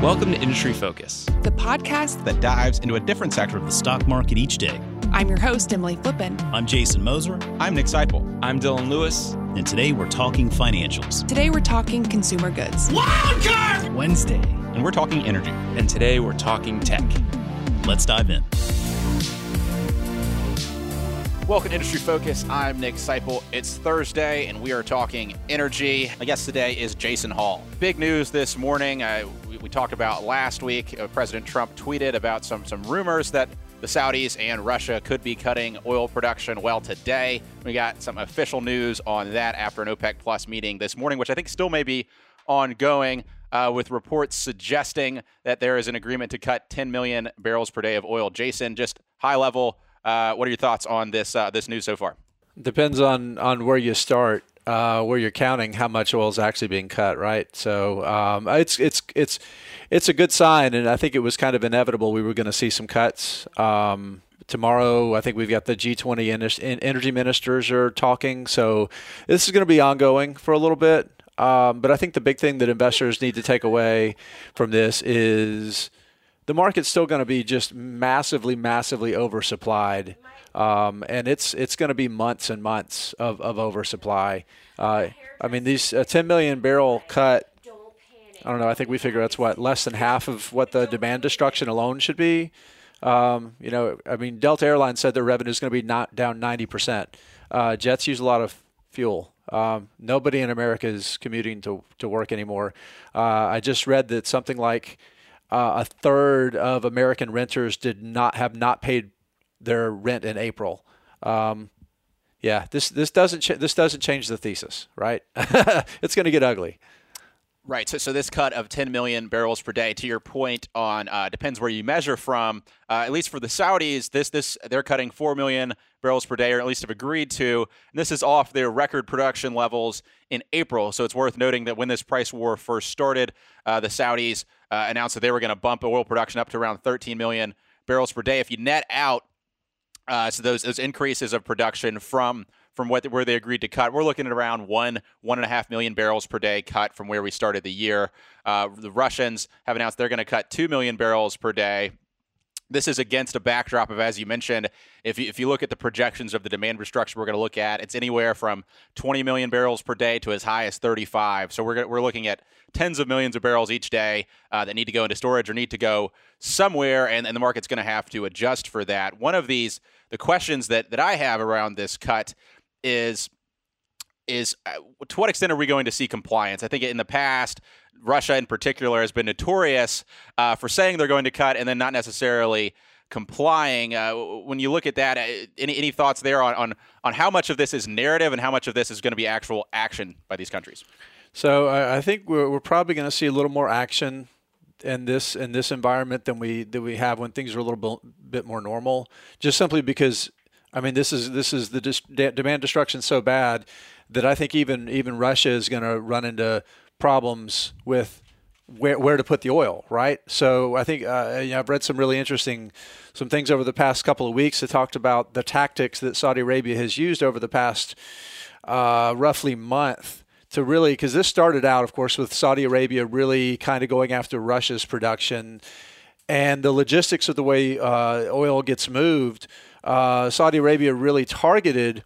Welcome to Industry Focus, the podcast that dives into a different sector of the stock market each day. I'm your host, Emily Flippen. I'm Jason Moser. I'm Nick Sciple. I'm Dylan Lewis. And today we're talking financials. Today we're talking consumer goods. Wildcard Wednesday. And we're talking energy. And today we're talking tech. Let's dive in. Welcome to Industry Focus. I'm Nick Sciple. It's Thursday, and we are talking energy. My guest today is Jason Hall. Big news this morning. Uh, we, we, talked about last week. Uh, President Trump tweeted about some some rumors that the Saudis and Russia could be cutting oil production. Well, today we got some official news on that after an OPEC Plus meeting this morning, which I think still may be ongoing. Uh, with reports suggesting that there is an agreement to cut 10 million barrels per day of oil. Jason, just high level, uh, what are your thoughts on this uh, this news so far? Depends on on where you start, uh, where you're counting how much oil is actually being cut, right? So um, it's it's it's it's a good sign, and I think it was kind of inevitable we were going to see some cuts. Um, tomorrow, I think we've got the G20 energy ministers are talking, so this is going to be ongoing for a little bit. Um, but I think the big thing that investors need to take away from this is the market's still going to be just massively, massively oversupplied, um, and it's it's going to be months and months of, of oversupply. Uh, I mean, these uh, 10 million barrel cut. I don't know. I think we figure that's what less than half of what the demand destruction alone should be. Um, you know, I mean, Delta Airlines said their revenue is going to be not down 90 percent. Uh, jets use a lot of fuel. Um, nobody in America is commuting to, to work anymore. Uh, I just read that something like uh, a third of American renters did not have not paid their rent in April. Um, yeah, this this doesn't this doesn't change the thesis, right? it's going to get ugly. Right. So, so this cut of 10 million barrels per day, to your point on uh, depends where you measure from. Uh, at least for the Saudis, this this they're cutting 4 million barrels per day, or at least have agreed to. And this is off their record production levels in April. So it's worth noting that when this price war first started, uh, the Saudis uh, announced that they were going to bump oil production up to around 13 million barrels per day. If you net out uh, so those those increases of production from from what where they agreed to cut, we're looking at around one one and a half million barrels per day cut from where we started the year. Uh, the Russians have announced they're going to cut two million barrels per day this is against a backdrop of, as you mentioned, if you, if you look at the projections of the demand destruction we're going to look at, it's anywhere from 20 million barrels per day to as high as 35. So we're, we're looking at tens of millions of barrels each day uh, that need to go into storage or need to go somewhere, and, and the market's going to have to adjust for that. One of these, the questions that, that I have around this cut is is uh, to what extent are we going to see compliance? I think in the past, Russia in particular has been notorious uh, for saying they're going to cut and then not necessarily complying. Uh, when you look at that, uh, any, any thoughts there on, on, on how much of this is narrative and how much of this is going to be actual action by these countries? So I think we're, we're probably going to see a little more action in this in this environment than we than we have when things are a little bit more normal. Just simply because I mean this is this is the dis- demand destruction so bad that I think even even Russia is going to run into problems with where, where to put the oil, right? So I think uh, you know, I've read some really interesting some things over the past couple of weeks that talked about the tactics that Saudi Arabia has used over the past uh, roughly month to really because this started out, of course, with Saudi Arabia really kind of going after Russia's production and the logistics of the way uh, oil gets moved. Uh, Saudi Arabia really targeted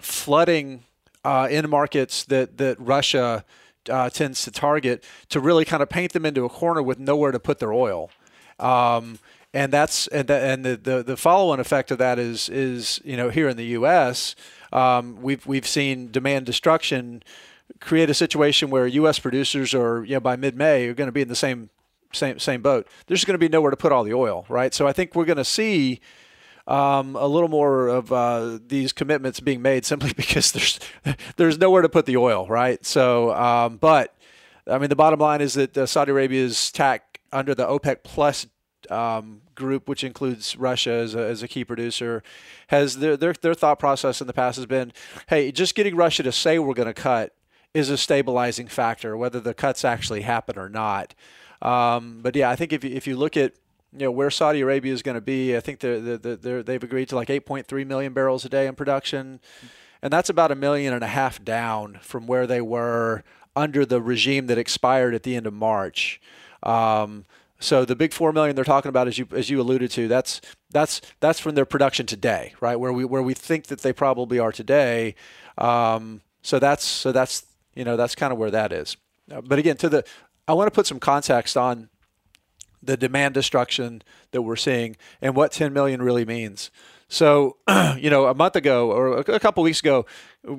flooding uh, in markets that that Russia uh, tends to target to really kind of paint them into a corner with nowhere to put their oil. Um, and that's and the, and the, the, the follow-on effect of that is is you know here in the U.S. Um, we've we've seen demand destruction create a situation where U.S. producers are you know by mid-May are going to be in the same same same boat. There's going to be nowhere to put all the oil, right? So I think we're going to see um, a little more of uh, these commitments being made simply because there's there's nowhere to put the oil, right? So, um, but I mean, the bottom line is that uh, Saudi Arabia's tack under the OPEC Plus um, group, which includes Russia as a, as a key producer, has their, their their thought process in the past has been, hey, just getting Russia to say we're going to cut is a stabilizing factor, whether the cuts actually happen or not. Um, but yeah, I think if you, if you look at you know where Saudi Arabia is going to be. I think they're, they're, they have agreed to like 8.3 million barrels a day in production, and that's about a million and a half down from where they were under the regime that expired at the end of March. Um, so the big four million they're talking about, as you as you alluded to, that's that's that's from their production today, right? Where we where we think that they probably are today. Um, so that's so that's you know that's kind of where that is. But again, to the I want to put some context on the demand destruction that we're seeing and what 10 million really means. So, you know, a month ago or a couple weeks ago,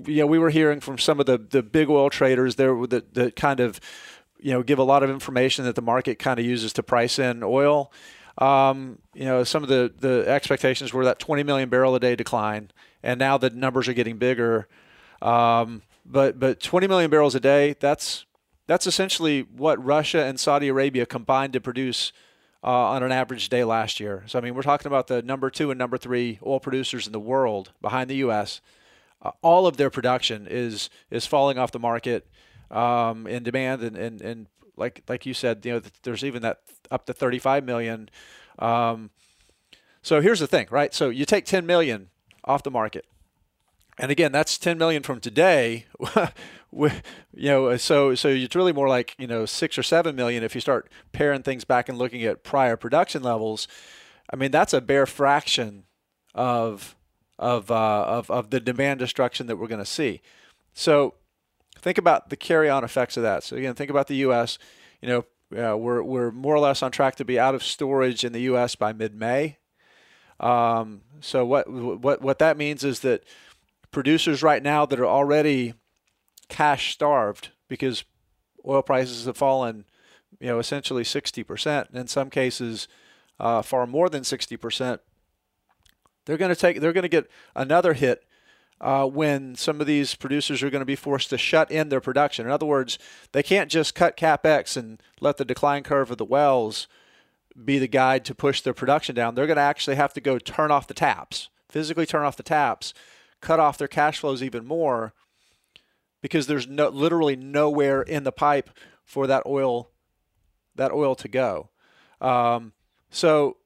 you know, we were hearing from some of the, the big oil traders there that, that kind of, you know, give a lot of information that the market kind of uses to price in oil. Um, you know, some of the, the expectations were that 20 million barrel a day decline, and now the numbers are getting bigger. Um, but but 20 million barrels a day, that's that's essentially what Russia and Saudi Arabia combined to produce uh, on an average day last year. So, I mean, we're talking about the number two and number three oil producers in the world behind the U.S. Uh, all of their production is is falling off the market um, in demand, and, and, and like like you said, you know, there's even that up to 35 million. Um, so here's the thing, right? So you take 10 million off the market, and again, that's 10 million from today. you know, so so it's really more like you know six or seven million if you start paring things back and looking at prior production levels. I mean, that's a bare fraction of of uh, of of the demand destruction that we're going to see. So think about the carry-on effects of that. So again, think about the U.S. You know, uh, we're we're more or less on track to be out of storage in the U.S. by mid-May. Um, so what what what that means is that producers right now that are already cash starved because oil prices have fallen, you know, essentially 60%, and in some cases, uh, far more than 60%. They're going to take. They're going to get another hit uh, when some of these producers are going to be forced to shut in their production. In other words, they can't just cut capex and let the decline curve of the wells be the guide to push their production down. They're going to actually have to go turn off the taps, physically turn off the taps cut off their cash flows even more because there's no literally nowhere in the pipe for that oil that oil to go. Um, so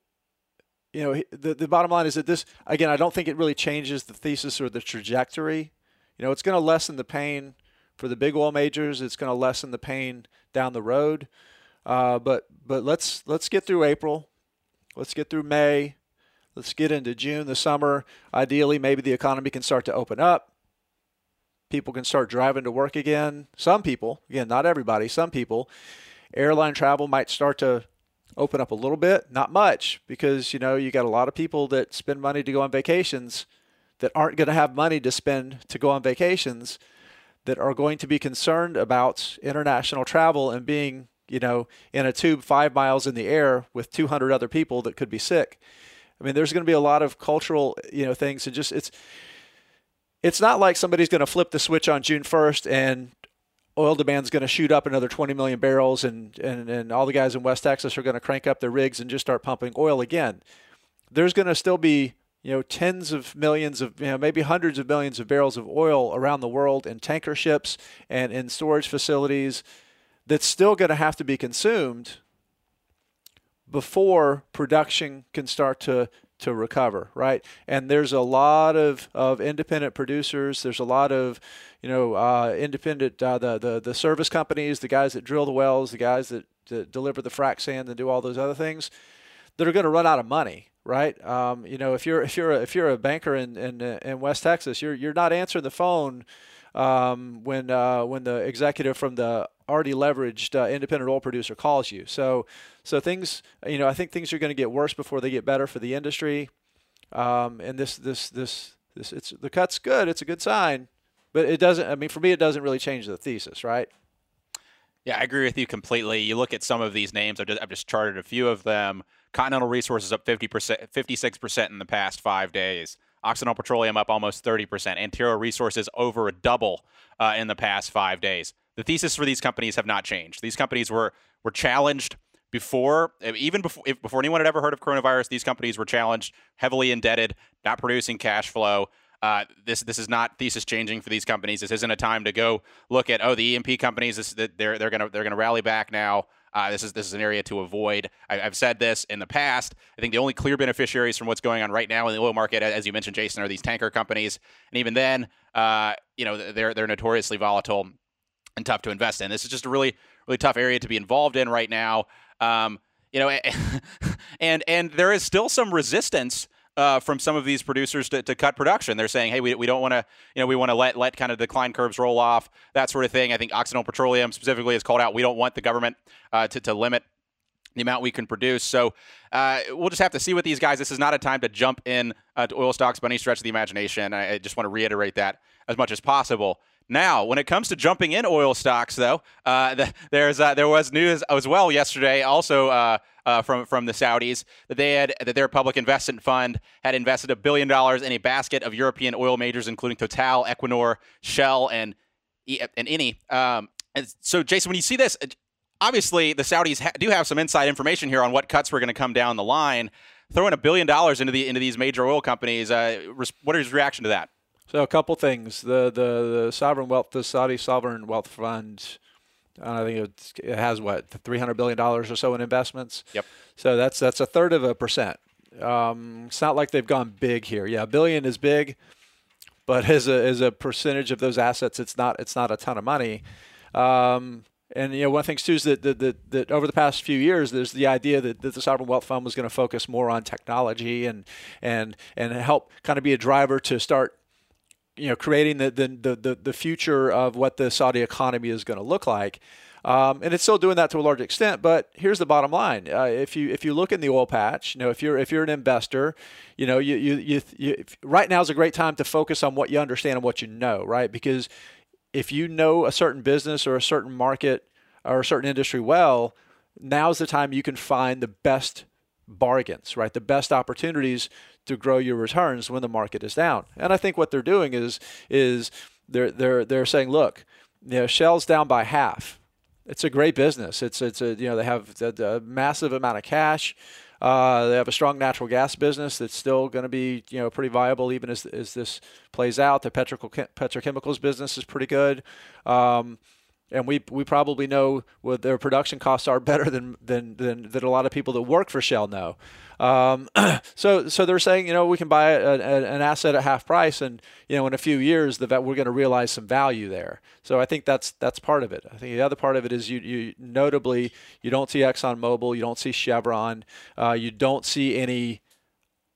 you know the the bottom line is that this again I don't think it really changes the thesis or the trajectory. You know it's going to lessen the pain for the big oil majors. It's going to lessen the pain down the road. Uh, but but let's let's get through April. Let's get through May. Let's get into June, the summer. Ideally, maybe the economy can start to open up. People can start driving to work again. Some people, again, not everybody, some people, airline travel might start to open up a little bit, not much, because you know you got a lot of people that spend money to go on vacations that aren't going to have money to spend to go on vacations that are going to be concerned about international travel and being, you know, in a tube 5 miles in the air with 200 other people that could be sick. I mean, there's going to be a lot of cultural, you know, things, and just it's it's not like somebody's going to flip the switch on June 1st and oil demand's going to shoot up another 20 million barrels, and and and all the guys in West Texas are going to crank up their rigs and just start pumping oil again. There's going to still be you know tens of millions of you know maybe hundreds of millions of barrels of oil around the world in tanker ships and in storage facilities that's still going to have to be consumed before production can start to to recover, right? And there's a lot of, of independent producers. There's a lot of, you know, uh, independent uh, the, the the service companies, the guys that drill the wells, the guys that, that deliver the frac sand and do all those other things, that are going to run out of money, right? Um, you know, if you're if you're a, if you're a banker in, in in West Texas, you're you're not answering the phone um, when uh, when the executive from the already leveraged uh, independent oil producer calls you. So so things you know I think things are going to get worse before they get better for the industry. Um, and this this this this it's the cut's good. It's a good sign, but it doesn't. I mean, for me, it doesn't really change the thesis, right? Yeah, I agree with you completely. You look at some of these names. I've just, I've just charted a few of them. Continental Resources up 50%, 56% in the past five days. Occidental Petroleum up almost 30%. Antero Resources over a double uh, in the past five days. The thesis for these companies have not changed. These companies were were challenged before, even before if, before anyone had ever heard of coronavirus. These companies were challenged, heavily indebted, not producing cash flow. Uh, this this is not thesis changing for these companies. This isn't a time to go look at oh the E&P companies. This, they're they're gonna they're gonna rally back now. Uh, this is this is an area to avoid. I, have said this in the past. I think the only clear beneficiaries from what's going on right now in the oil market, as you mentioned, Jason, are these tanker companies, and even then, uh, you know, they're they're notoriously volatile and tough to invest in. This is just a really really tough area to be involved in right now. Um, you know, and and there is still some resistance. Uh, from some of these producers to, to cut production, they're saying, "Hey, we, we don't want to, you know, we want to let let kind of decline curves roll off, that sort of thing." I think Occidental Petroleum specifically has called out, "We don't want the government uh, to to limit the amount we can produce. So uh, we'll just have to see what these guys. This is not a time to jump in uh, to oil stocks by any stretch of the imagination. I, I just want to reiterate that as much as possible. Now, when it comes to jumping in oil stocks, though, uh, the, there's uh, there was news as well yesterday, also uh, uh, from from the Saudis, that they had that their public investment fund had invested a billion dollars in a basket of European oil majors, including Total, Equinor, Shell, and and Eni. Um, and so, Jason, when you see this, obviously the Saudis ha- do have some inside information here on what cuts were going to come down the line. Throwing a billion dollars into the into these major oil companies, uh, what is your reaction to that? So a couple things. The the, the sovereign wealth, the Saudi sovereign wealth fund, I think it has what three hundred billion dollars or so in investments. Yep. So that's that's a third of a percent. Um, it's not like they've gone big here. Yeah, a billion is big, but as a as a percentage of those assets, it's not it's not a ton of money. Um, and you know, one of the things too is that, that, that, that over the past few years, there's the idea that, that the sovereign wealth fund was going to focus more on technology and and and help kind of be a driver to start you know creating the the, the, the future of what the Saudi economy is going to look like. Um, and it's still doing that to a large extent. But here's the bottom line: uh, if you if you look in the oil patch, you know, if you're if you're an investor, you know, you you, you, you right now is a great time to focus on what you understand and what you know, right? Because if you know a certain business or a certain market or a certain industry well, now's the time you can find the best bargains, right? The best opportunities to grow your returns when the market is down. And I think what they're doing is is they're they're they're saying, look, you know, Shell's down by half. It's a great business. It's it's a you know they have a, a massive amount of cash. Uh, they have a strong natural gas business that's still going to be you know pretty viable even as, as this plays out. The petrochem- petrochemicals business is pretty good. Um, and we we probably know what their production costs are better than than than, than a lot of people that work for Shell know. Um, so so they're saying you know we can buy a, a, an asset at half price, and you know in a few years the we're going to realize some value there. So I think that's that's part of it. I think the other part of it is you you notably you don't see ExxonMobil, you don't see Chevron, uh, you don't see any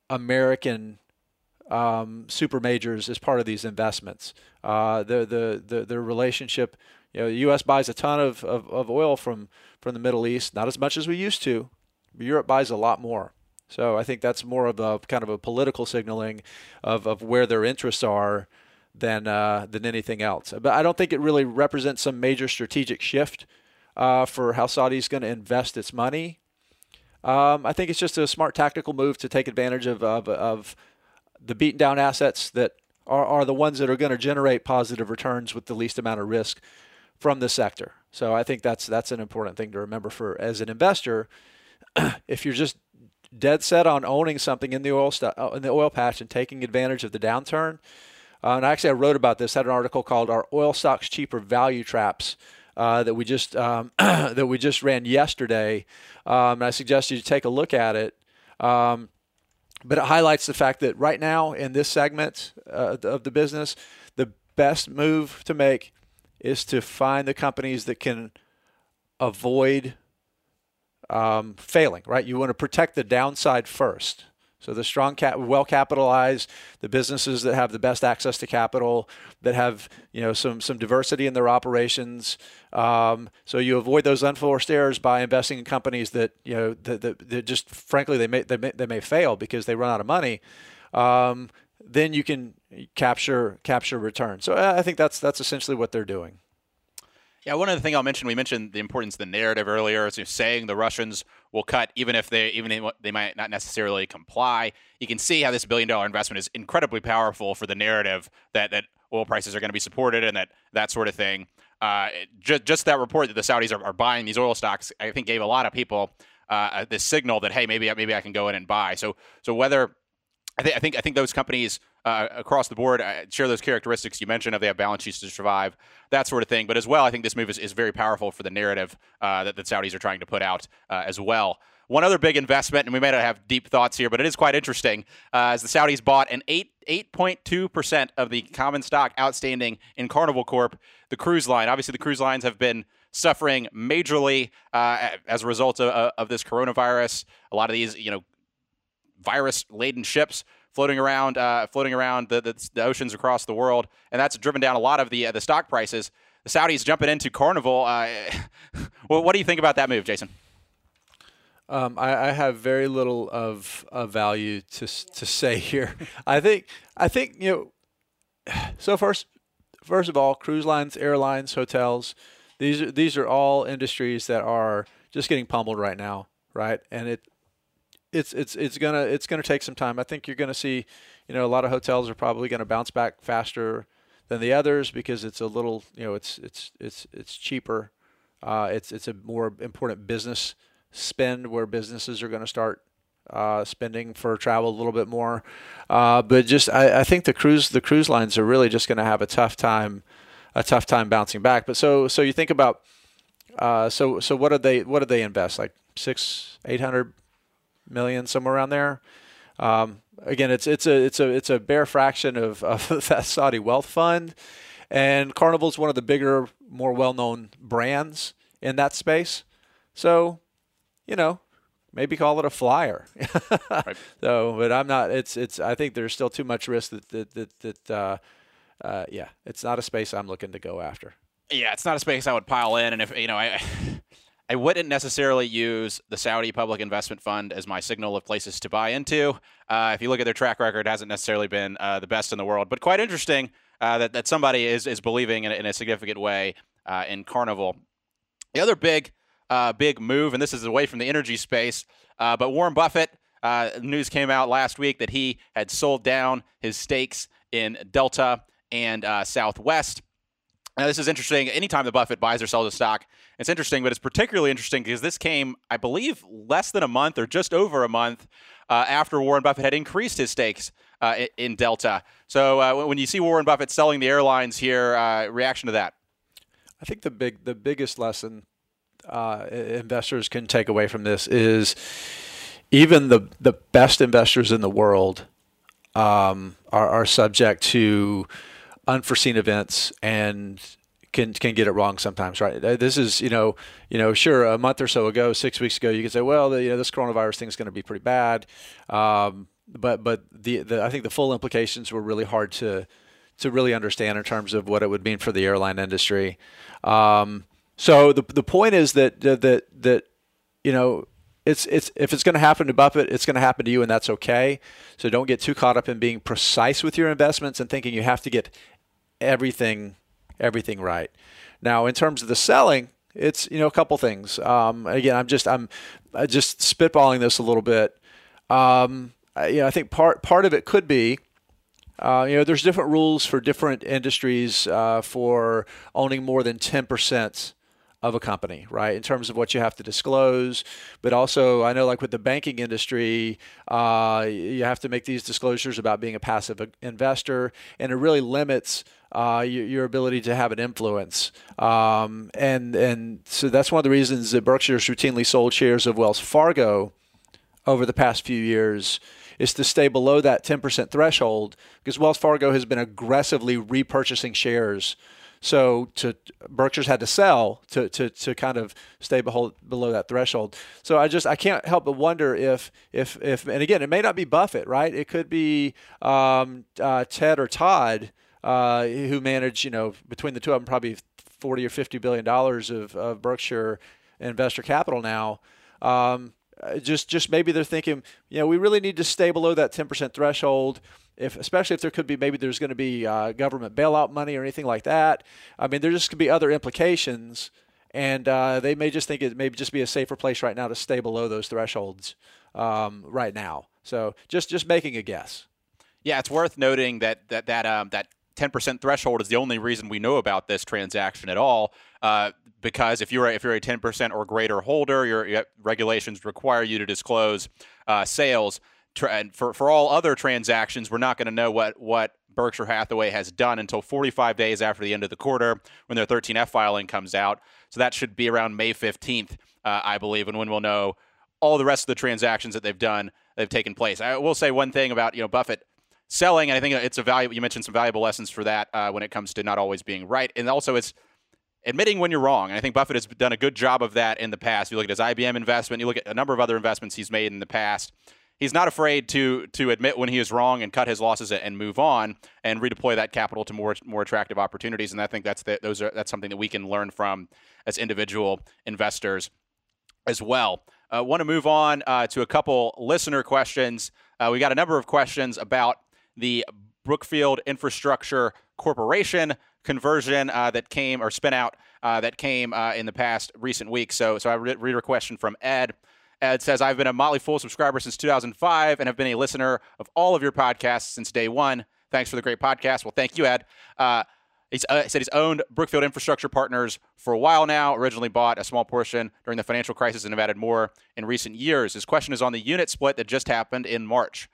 American um, super majors as part of these investments. Uh, the, the the the relationship you know, the U.S. buys a ton of, of, of oil from, from the Middle East, not as much as we used to. Europe buys a lot more. So I think that's more of a kind of a political signaling of, of where their interests are than uh, than anything else. But I don't think it really represents some major strategic shift uh, for how Saudi is going to invest its money. Um, I think it's just a smart tactical move to take advantage of, of, of the beaten down assets that are, are the ones that are going to generate positive returns with the least amount of risk from the sector. So I think that's that's an important thing to remember for as an investor. if you're just dead set on owning something in the oil st- uh, in the oil patch and taking advantage of the downturn, uh, and actually I wrote about this. Had an article called "Are Oil Stocks Cheaper Value Traps?" Uh, that we just um, that we just ran yesterday, um, and I suggest you take a look at it. Um, but it highlights the fact that right now in this segment uh, of the business, the best move to make is to find the companies that can avoid um, failing, right? You want to protect the downside first. So the strong, cap- well capitalized, the businesses that have the best access to capital, that have you know some some diversity in their operations. Um, so you avoid those unforced errors by investing in companies that you know that, that, that just frankly they may, they may they may fail because they run out of money. Um, then you can capture capture return. So I think that's that's essentially what they're doing. Yeah, one other thing I'll mention, we mentioned the importance of the narrative earlier, so saying the Russians will cut even if they even if they might not necessarily comply. You can see how this billion dollar investment is incredibly powerful for the narrative that that oil prices are going to be supported and that that sort of thing. Uh, just just that report that the Saudis are, are, buying these oil stocks, I think, gave a lot of people uh, this signal that hey, maybe maybe I can go in and buy. So so whether I think I think I think those companies uh, across the board uh, share those characteristics you mentioned of they have balance sheets to survive, that sort of thing. But as well, I think this move is, is very powerful for the narrative uh, that the Saudis are trying to put out uh, as well. One other big investment, and we may not have deep thoughts here, but it is quite interesting, uh, the Saudis bought an eight. 8.2% of the common stock outstanding in Carnival Corp, the cruise line. Obviously, the cruise lines have been suffering majorly uh, as a result of, of this coronavirus. A lot of these, you know, virus-laden ships floating around, uh, floating around the, the, the, oceans across the world, and that's driven down a lot of the uh, the stock prices. The Saudis jumping into Carnival. Uh, what do you think about that move, Jason? Um, I, I, have very little of, of value to to say here. I think I think you know. So first, first of all, cruise lines, airlines, hotels, these are these are all industries that are just getting pummeled right now, right? And it it's it's it's gonna it's gonna take some time. I think you're gonna see, you know, a lot of hotels are probably gonna bounce back faster than the others because it's a little, you know, it's it's it's it's cheaper. Uh, it's it's a more important business spend where businesses are to start uh, spending for travel a little bit more. Uh, but just I, I, think the cruise the cruise lines are really just to have a tough time a tough time bouncing back. But so so you think about uh, so so what did they what did they invest like six eight hundred million somewhere around there. Um, again, it's it's a it's a it's a bare fraction of, of that Saudi wealth fund, and Carnival is one of the bigger, more well-known brands in that space. So, you know, maybe call it a flyer. right. So, but I'm not. It's it's. I think there's still too much risk that that that, that uh, uh, yeah, it's not a space I'm looking to go after. Yeah, it's not a space I would pile in, and if you know, I I wouldn't necessarily use the Saudi Public Investment Fund as my signal of places to buy into. Uh, if you look at their track record, it hasn't necessarily been uh, the best in the world, but quite interesting uh, that, that somebody is, is believing in, in a significant way uh, in Carnival. The other big uh, big move, and this is away from the energy space, uh, but Warren Buffett. news came out last week that he had sold down his stakes in Delta and Southwest. Now, this is interesting. Anytime the Buffett buys or sells a stock, it's interesting, but it's particularly interesting because this came, I believe, less than a month or just over a month uh, after Warren Buffett had increased his stakes uh, in Delta. So uh, when you see Warren Buffett selling the airlines here, uh, reaction to that? I think the big, the biggest lesson uh, investors can take away from this is even the the best investors in the world um, are, are subject to unforeseen events and can can get it wrong sometimes, right? This is you know you know sure a month or so ago, six weeks ago, you could say, well, the, you know this coronavirus thing is going to be pretty bad, um, but but the, the I think the full implications were really hard to to really understand in terms of what it would mean for the airline industry. Um, so the the point is that that that you know it's it's if it's going to happen to Buffett, it's going to happen to you, and that's okay. So don't get too caught up in being precise with your investments and thinking you have to get everything everything right. Now, in terms of the selling, it's you know a couple things. Um, again, I'm just I'm just spitballing this a little bit. Um, I, you know, I think part part of it could be. Uh, you know, there's different rules for different industries uh, for owning more than 10% of a company, right? In terms of what you have to disclose, but also I know like with the banking industry, uh, you have to make these disclosures about being a passive investor, and it really limits uh, your, your, ability to have an influence. Um, and and so that's one of the reasons that Berkshire's routinely sold shares of Wells Fargo over the past few years is to stay below that 10% threshold because Wells Fargo has been aggressively repurchasing shares so to Berkshire's had to sell to, to, to kind of stay below, below that threshold. So I just I can't help but wonder if if if and again it may not be Buffett right it could be um, uh, Ted or Todd uh, who manage you know between the two of them probably 40 or 50 billion dollars of, of Berkshire investor capital now. Um, just just maybe they're thinking you know we really need to stay below that 10% threshold if especially if there could be maybe there's going to be uh, government bailout money or anything like that. I mean, there just could be other implications, and uh, they may just think it may just be a safer place right now to stay below those thresholds um, right now. So just just making a guess. Yeah, it's worth noting that that that um, that 10% threshold is the only reason we know about this transaction at all. Uh, because if you're a, if you're a 10% or greater holder, your, your regulations require you to disclose uh, sales and for, for all other transactions, we're not going to know what, what Berkshire Hathaway has done until 45 days after the end of the quarter when their 13F filing comes out. So that should be around May 15th, uh, I believe, and when we'll know all the rest of the transactions that they've done, they've taken place. I will say one thing about you know Buffett selling, and I think it's a valuable. You mentioned some valuable lessons for that uh, when it comes to not always being right, and also it's admitting when you're wrong. And I think Buffett has done a good job of that in the past. You look at his IBM investment, you look at a number of other investments he's made in the past. He's not afraid to to admit when he is wrong and cut his losses and move on and redeploy that capital to more more attractive opportunities. And I think that's the, those are that's something that we can learn from as individual investors as well. I uh, want to move on uh, to a couple listener questions. Uh, we got a number of questions about the Brookfield Infrastructure Corporation conversion uh, that came or spin out uh, that came uh, in the past recent weeks. So, so I read, read a question from Ed. Ed says, I've been a Motley Fool subscriber since 2005 and have been a listener of all of your podcasts since day one. Thanks for the great podcast. Well, thank you, Ed. Uh, He's uh, said he's owned Brookfield Infrastructure Partners for a while now. Originally bought a small portion during the financial crisis and have added more in recent years. His question is on the unit split that just happened in March.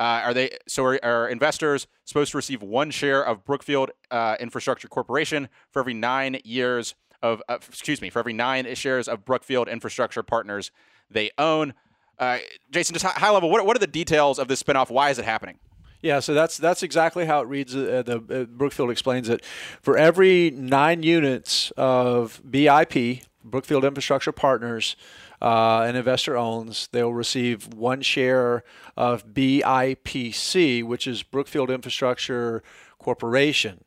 Uh, are they so? Are, are, investors supposed to receive one share of Brookfield uh, Infrastructure Corporation for every nine years of? Uh, excuse me, for every nine shares of Brookfield Infrastructure Partners they own. Uh, Jason, just high level, what, what are the details of this spinoff? Why is it happening? Yeah, so that's that's exactly how it reads. Uh, the uh, Brookfield explains it. For every nine units of BIP, Brookfield Infrastructure Partners, uh, an investor owns, they'll receive one share of BIPC, which is Brookfield Infrastructure Corporation.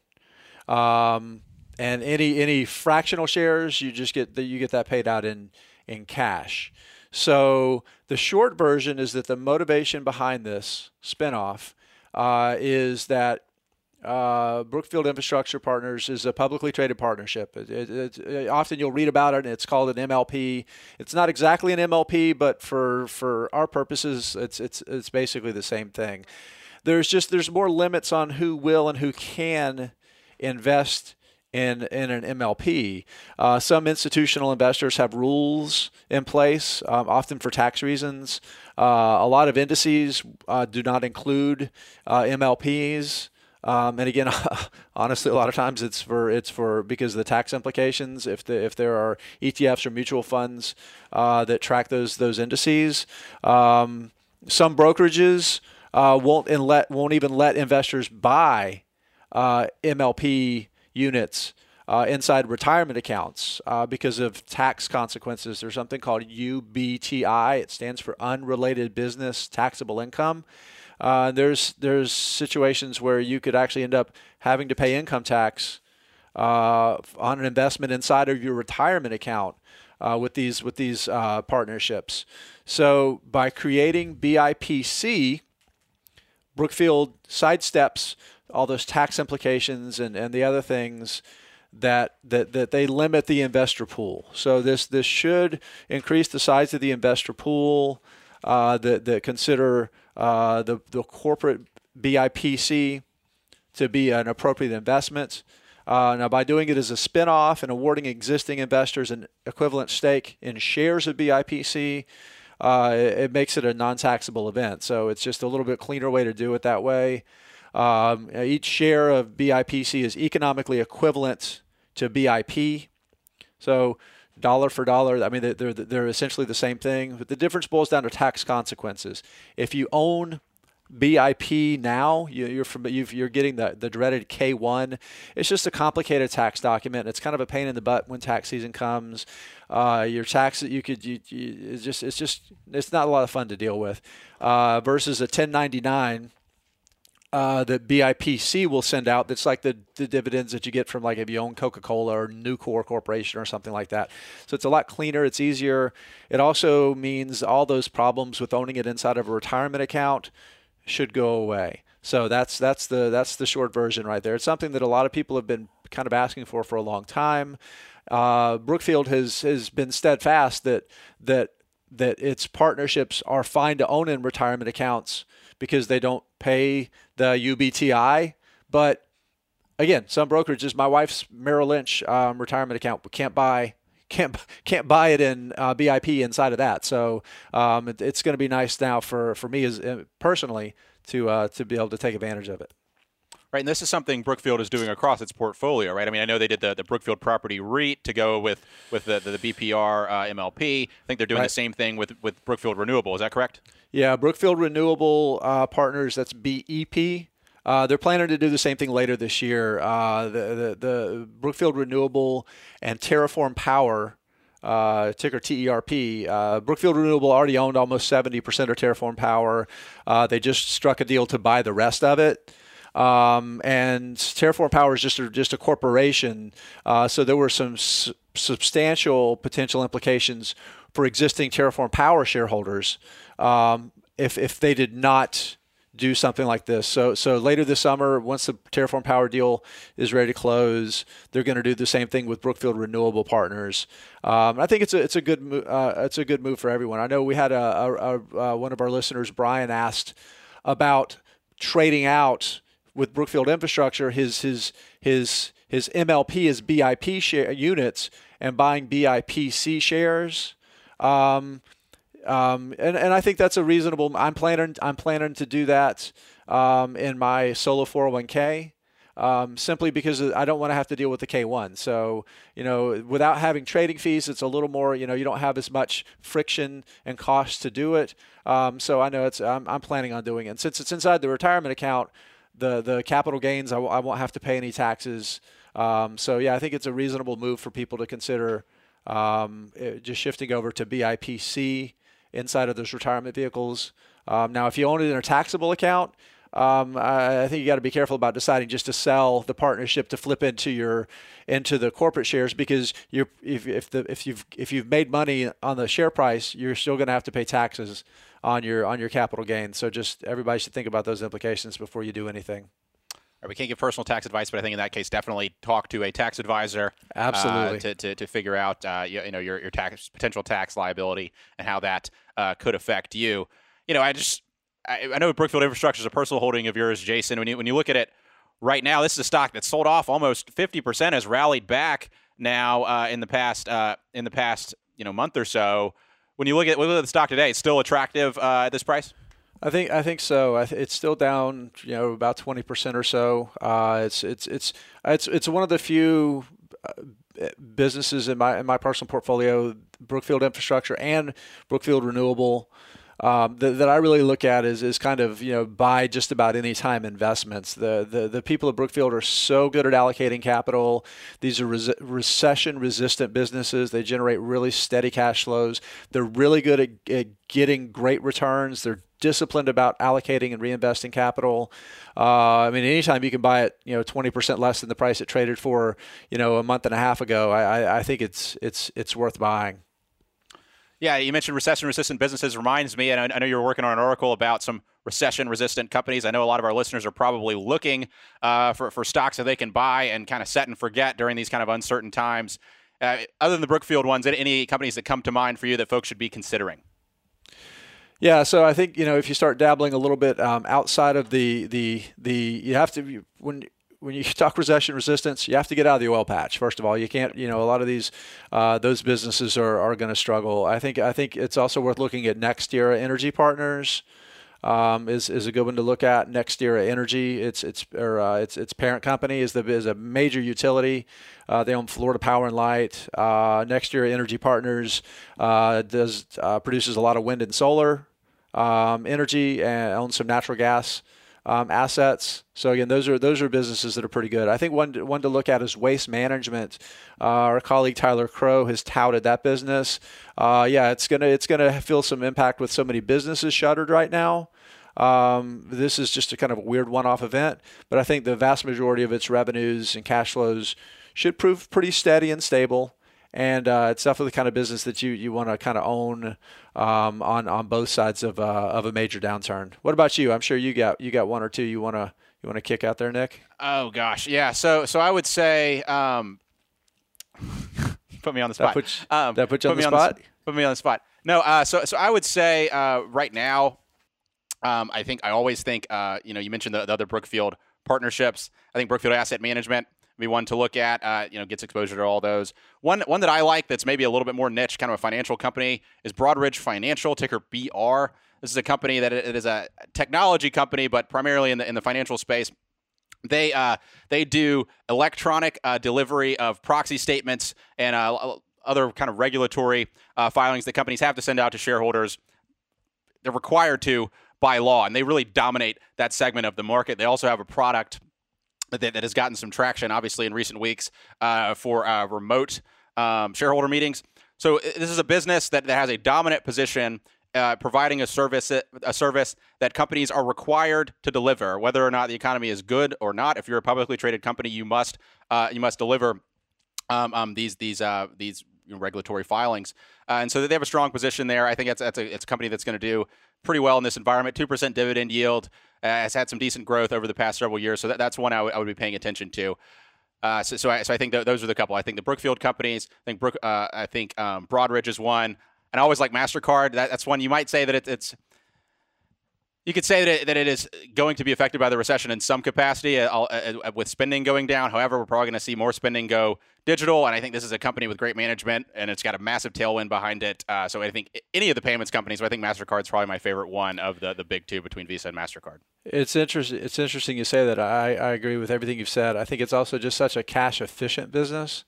Um, and any any fractional shares, you just get you get that paid out in in cash. So the short version is that the motivation behind this spinoff uh, is that uh, Brookfield Infrastructure Partners is a publicly traded partnership. It, it, it, often you'll read about it, and it's called an MLP. It's not exactly an MLP, but for for our purposes, it's it's it's basically the same thing. There's just there's more limits on who will and who can invest in in an MLP. Uh, some institutional investors have rules in place, um, often for tax reasons. Uh, a lot of indices uh, do not include uh, MLPs. Um, and again, honestly, a lot of times it's for it's for because of the tax implications. If the if there are ETFs or mutual funds uh, that track those those indices, um, some brokerages uh, won't and let won't even let investors buy uh, MLP units uh, inside retirement accounts uh, because of tax consequences. There's something called UBTI. It stands for Unrelated Business Taxable Income. Uh, there's there's situations where you could actually end up having to pay income tax uh, on an investment inside of your retirement account uh, with these with these uh, partnerships. So by creating BIPC, Brookfield sidesteps all those tax implications and, and the other things that, that that they limit the investor pool. So this this should increase the size of the investor pool. Uh, that that consider uh, the the corporate BIPC to be an appropriate investment. Uh, now, by doing it as a spinoff and awarding existing investors an equivalent stake in shares of BIPC, uh, it, it, makes it a non-taxable event. So it's just a little bit cleaner way to do it that way. Um, each share of BIPC is economically equivalent to BIP. So dollar for dollar, I mean, they're, they're essentially the same thing. But the difference boils down to tax consequences. If you own BIP now, you, are from, you are getting the, the dreaded K1. It's just a complicated tax document. It's kind of a pain in the butt when tax season comes. Uh, your tax you could you, you, it's just it's just it's not a lot of fun to deal with. Uh, versus a 1099 uh, that BIPC will send out. That's like the, the dividends that you get from like if you own Coca-Cola or Nucor Corporation or something like that. So it's a lot cleaner. It's easier. It also means all those problems with owning it inside of a retirement account should go away. So that's that's the that's the short version right there. It's something that a lot of people have been kind of asking for for a long time. Uh, Brookfield has has been steadfast that that that its partnerships are fine to own in retirement accounts because they don't pay the UBTI. But again, some brokerages, my wife's Merrill Lynch um, retirement account, we can't buy can't can't buy it in uh, BIP inside of that. So um, it, it's going to be nice now for for me as uh, personally to uh, to be able to take advantage of it. Right, and this is something Brookfield is doing across its portfolio, right? I mean, I know they did the, the Brookfield Property REIT to go with with the, the, the BPR uh, MLP. I think they're doing right. the same thing with with Brookfield Renewable. Is that correct? Yeah, Brookfield Renewable uh, Partners. That's BEP. Uh, they're planning to do the same thing later this year. Uh, the, the, the Brookfield Renewable and Terraform Power, uh, ticker TERP. Uh, Brookfield Renewable already owned almost 70% of Terraform Power. Uh, they just struck a deal to buy the rest of it. Um, and Terraform Power is just a, just a corporation, uh, so there were some s- substantial potential implications for existing Terraform Power shareholders um, if if they did not do something like this. So so later this summer, once the Terraform Power deal is ready to close, they're going to do the same thing with Brookfield Renewable Partners. Um, I think it's a it's a good uh, it's a good move for everyone. I know we had a, a, a uh, one of our listeners, Brian, asked about trading out with Brookfield Infrastructure his his his his MLP his BIP share units and buying BIPC shares. Um, um, and, and I think that's a reasonable. I'm planning I'm planning to do that um, in my solo 401k. Um, simply because I don't want to have to deal with the K1. So, you know, without having trading fees, it's a little more, you know, you don't have as much friction and cost to do it. Um, so I know it's, I'm, I'm, planning on doing it. And since it's inside the retirement account, the, the capital gains, I w- I won't have to pay any taxes. Um, so yeah, I think it's a reasonable move for people to consider um, it, just shifting over to BIPC inside of those retirement vehicles. Um, now, if you own it in a taxable account, um, I, I, think you got to be careful about deciding just to sell the partnership to flip into your into the corporate shares because you're if, if the if you've if you've made money on the share price, you're still going to have to pay taxes on your on your capital gain. So just everybody should think about those implications before you do anything. We can't give personal tax advice, but I think in that case, definitely talk to a tax advisor. Absolutely. Uh, to, to, to figure out uh, you, you, know your, your tax potential tax liability and how that uh, could affect you. You know, I just I, I know Brookfield Infrastructure is a personal holding of yours, Jason. When you when you look at it right now, this is a stock that sold off almost 50%, has rallied back now uh, in the past uh, in the past you know month or so. When you look at look at the stock today, it's still attractive uh, at this price. I think I think so. It's still down, you know, about twenty percent or so. Uh, it's it's it's it's it's one of the few uh, businesses in my in my personal portfolio, Brookfield Infrastructure and Brookfield Renewable um, that, that, I really look at is, is kind of you know buy just about any time investments. The, the the people at Brookfield are so good at allocating capital. These are res- recession resistant businesses. They generate really steady cash flows. They're really good at, at getting great returns. They're disciplined about allocating and reinvesting capital. Uh, I mean, anytime you can buy it, you know, 20% less than the price it traded for, you know, a month and a half ago, I, I think it's it's it's worth buying. Yeah, you mentioned recession-resistant businesses. Reminds me, and I know you were working on an article about some recession-resistant companies. I know a lot of our listeners are probably looking uh, for for stocks that they can buy and kind of set and forget during these kind of uncertain times. Uh, other than the Brookfield ones, any companies that come to mind for you that folks should be considering? Yeah, so I think you know if you start dabbling a little bit um, outside of the the the you have to when when you talk recession resistance, you have to get out of the oil patch. First of all, you can't. You know, a lot of these uh, those businesses are, are going to struggle. I think I think it's also worth looking at NextEra Energy Partners. Um, is, is a good one to look at. NextEra Energy, its its or uh, its its parent company is the is a major utility. Uh, they own Florida Power and Light. Uh, NextEra Energy Partners uh, does uh, produces a lot of wind and solar um, energy and owns some natural gas um, assets. So again, those are those are businesses that are pretty good. I think one one to look at is waste management. Uh, our colleague Tyler Crowe has touted that business. Uh, yeah, it's gonna it's gonna feel some impact with so many businesses shuttered right now. Um, this is just a kind of a weird one-off event, but I think the vast majority of its revenues and cash flows should prove pretty steady and stable and uh, it's definitely the kind of business that you, you want to kind of own um, on on both sides of uh, of a major downturn. What about you? I'm sure you got you got one or two you want to you want to kick out there, Nick. Oh gosh, yeah. So so I would say um, put me on the spot. That puts, um, that puts you put on the me spot. On the, put me on the spot. No, uh, so so I would say uh, right now, um, I think I always think uh, you know you mentioned the, the other Brookfield partnerships. I think Brookfield Asset Management be one to look at. Uh, you know, gets exposure to all those. One one that I like that's maybe a little bit more niche, kind of a financial company, is Broadridge Financial, ticker BR. This is a company that it is a technology company, but primarily in the in the financial space. They uh, they do electronic uh, delivery of proxy statements and uh, other kind of regulatory uh, filings that companies have to send out to shareholders. They're required to by law, and they really dominate that segment of the market. They also have a product that, that has gotten some traction, obviously, in recent weeks uh, for uh, remote um, shareholder meetings. So this is a business that, that has a dominant position uh, providing a service a service that companies are required to deliver, whether or not the economy is good or not. If you're a publicly traded company, you must uh, you must deliver um, um, these these uh, these regulatory filings, uh, and so they have a strong position there. I think that's that's a it's a company that's going to do pretty well in this environment. Two percent dividend yield uh, has had some decent growth over the past several years, so that, that's one I, w- I would be paying attention to. Uh, so, so I, so I think th- those are the couple. I think the Brookfield companies. I think Brook. Uh, I think um, Broadridge is one and I always like Mastercard. That, that's one you might say that it, it's. You could say that it, that it is going to be affected by the recession in some capacity, uh, uh, uh with spending going down. However, we're probably going to see more spending go digital, and I think this is a company with great management, and it's got a massive tailwind behind it. Uh, so I think any of the payments companies, I think Mastercard is probably my favorite one of the the big two between Visa and Mastercard. It's interesting. It's interesting you say that. I, I agree with everything you've said. I think it's also just such a cash efficient business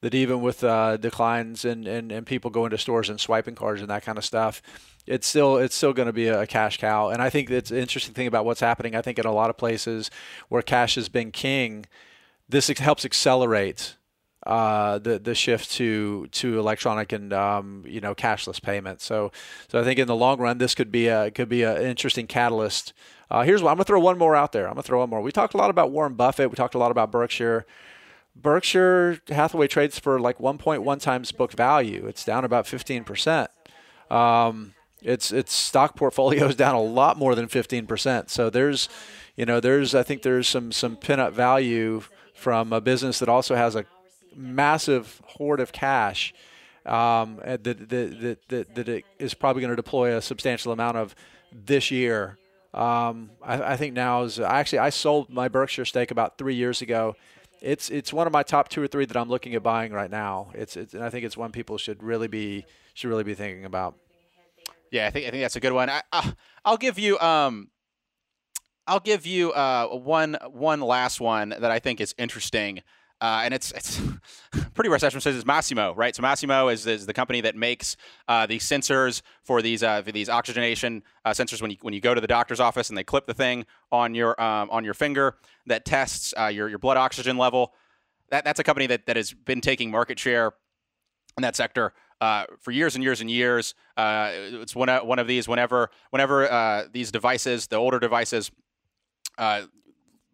that even with uh, declines and, and, and people going to stores and swiping cards and that kind of stuff, it's still it's still going to be a cash cow. And I think it's an interesting thing about what's happening. I think in a lot of places where cash has been king, this helps accelerate uh, the the shift to to electronic and um, you know cashless payments. So so I think in the long run this could be a could be an interesting catalyst. Uh, here's what I'm gonna throw one more out there. I'm gonna throw one more. We talked a lot about Warren Buffett. We talked a lot about Berkshire. Berkshire Hathaway trades for like 1.1 times book value. It's down about 15%. Um, its its stock portfolio is down a lot more than 15%. So there's, you know, there's I think there's some some pinup value from a business that also has a massive hoard of cash um, that, that, that, that, that it is probably going to deploy a substantial amount of this year. Um, I, I, think now is actually I sold my Berkshire stake about three years ago it's it's one of my top two or three that I'm looking at buying right now. It's, it's and I think it's one people should really be should really be thinking about. Yeah, I think I think that's a good one. I, uh, I'll give you um, I'll give you uh, one one last one that I think is interesting. Uh, and it's it's pretty recession says is Masimo, right? So Masimo is, is the company that makes uh, these sensors for these uh, for these oxygenation uh, sensors when you when you go to the doctor's office and they clip the thing on your um, on your finger that tests uh, your your blood oxygen level. That that's a company that that has been taking market share in that sector. Uh, for years and years and years, it's one one of these. Whenever whenever these devices, the older devices,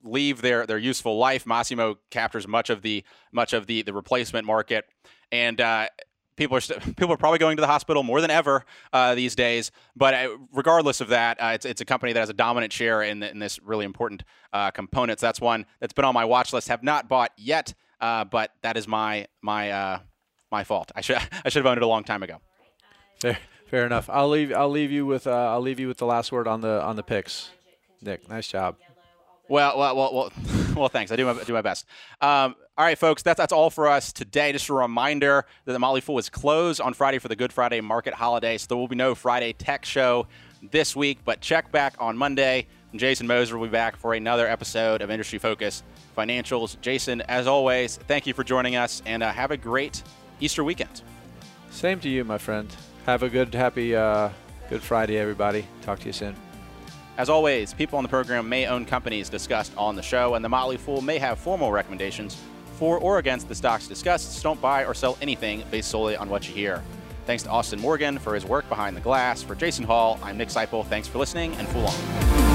leave their their useful life. Masimo captures much of the much of the the replacement market, and uh, people are st- people are probably going to the hospital more than ever uh, these days. But uh, regardless of that, uh, it's it's a company that has a dominant share in, in this really important uh, component. So that's one that's been on my watch list. Have not bought yet, uh, but that is my my uh, my fault. I should I should have owned it a long time ago. Fair, fair enough. I'll leave I'll leave you with I'll leave you with the last word on the on the picks. Nick, nice job. Well, well, well, well, well thanks. I do my, do my best. Um, all right, folks, that's, that's all for us today. Just a reminder that the Motley Fool is closed on Friday for the Good Friday market holiday, so there will be no Friday tech show this week, but check back on Monday. Jason Moser will be back for another episode of Industry Focus Financials. Jason, as always, thank you for joining us, and uh, have a great Easter weekend. Same to you, my friend. Have a good, happy, uh, Good Friday, everybody. Talk to you soon. As always, people on the program may own companies discussed on the show, and the Motley Fool may have formal recommendations for or against the stocks discussed. So don't buy or sell anything based solely on what you hear. Thanks to Austin Morgan for his work behind the glass. For Jason Hall, I'm Nick Sciple. Thanks for listening, and Fool on.